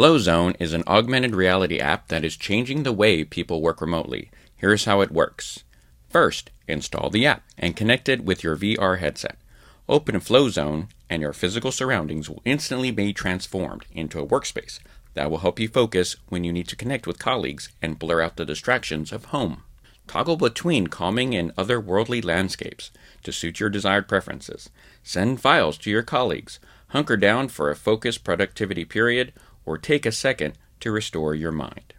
FlowZone is an augmented reality app that is changing the way people work remotely. Here's how it works. First, install the app and connect it with your VR headset. Open FlowZone and your physical surroundings will instantly be transformed into a workspace that will help you focus when you need to connect with colleagues and blur out the distractions of home. Toggle between calming and otherworldly landscapes to suit your desired preferences. Send files to your colleagues. Hunker down for a focused productivity period or take a second to restore your mind.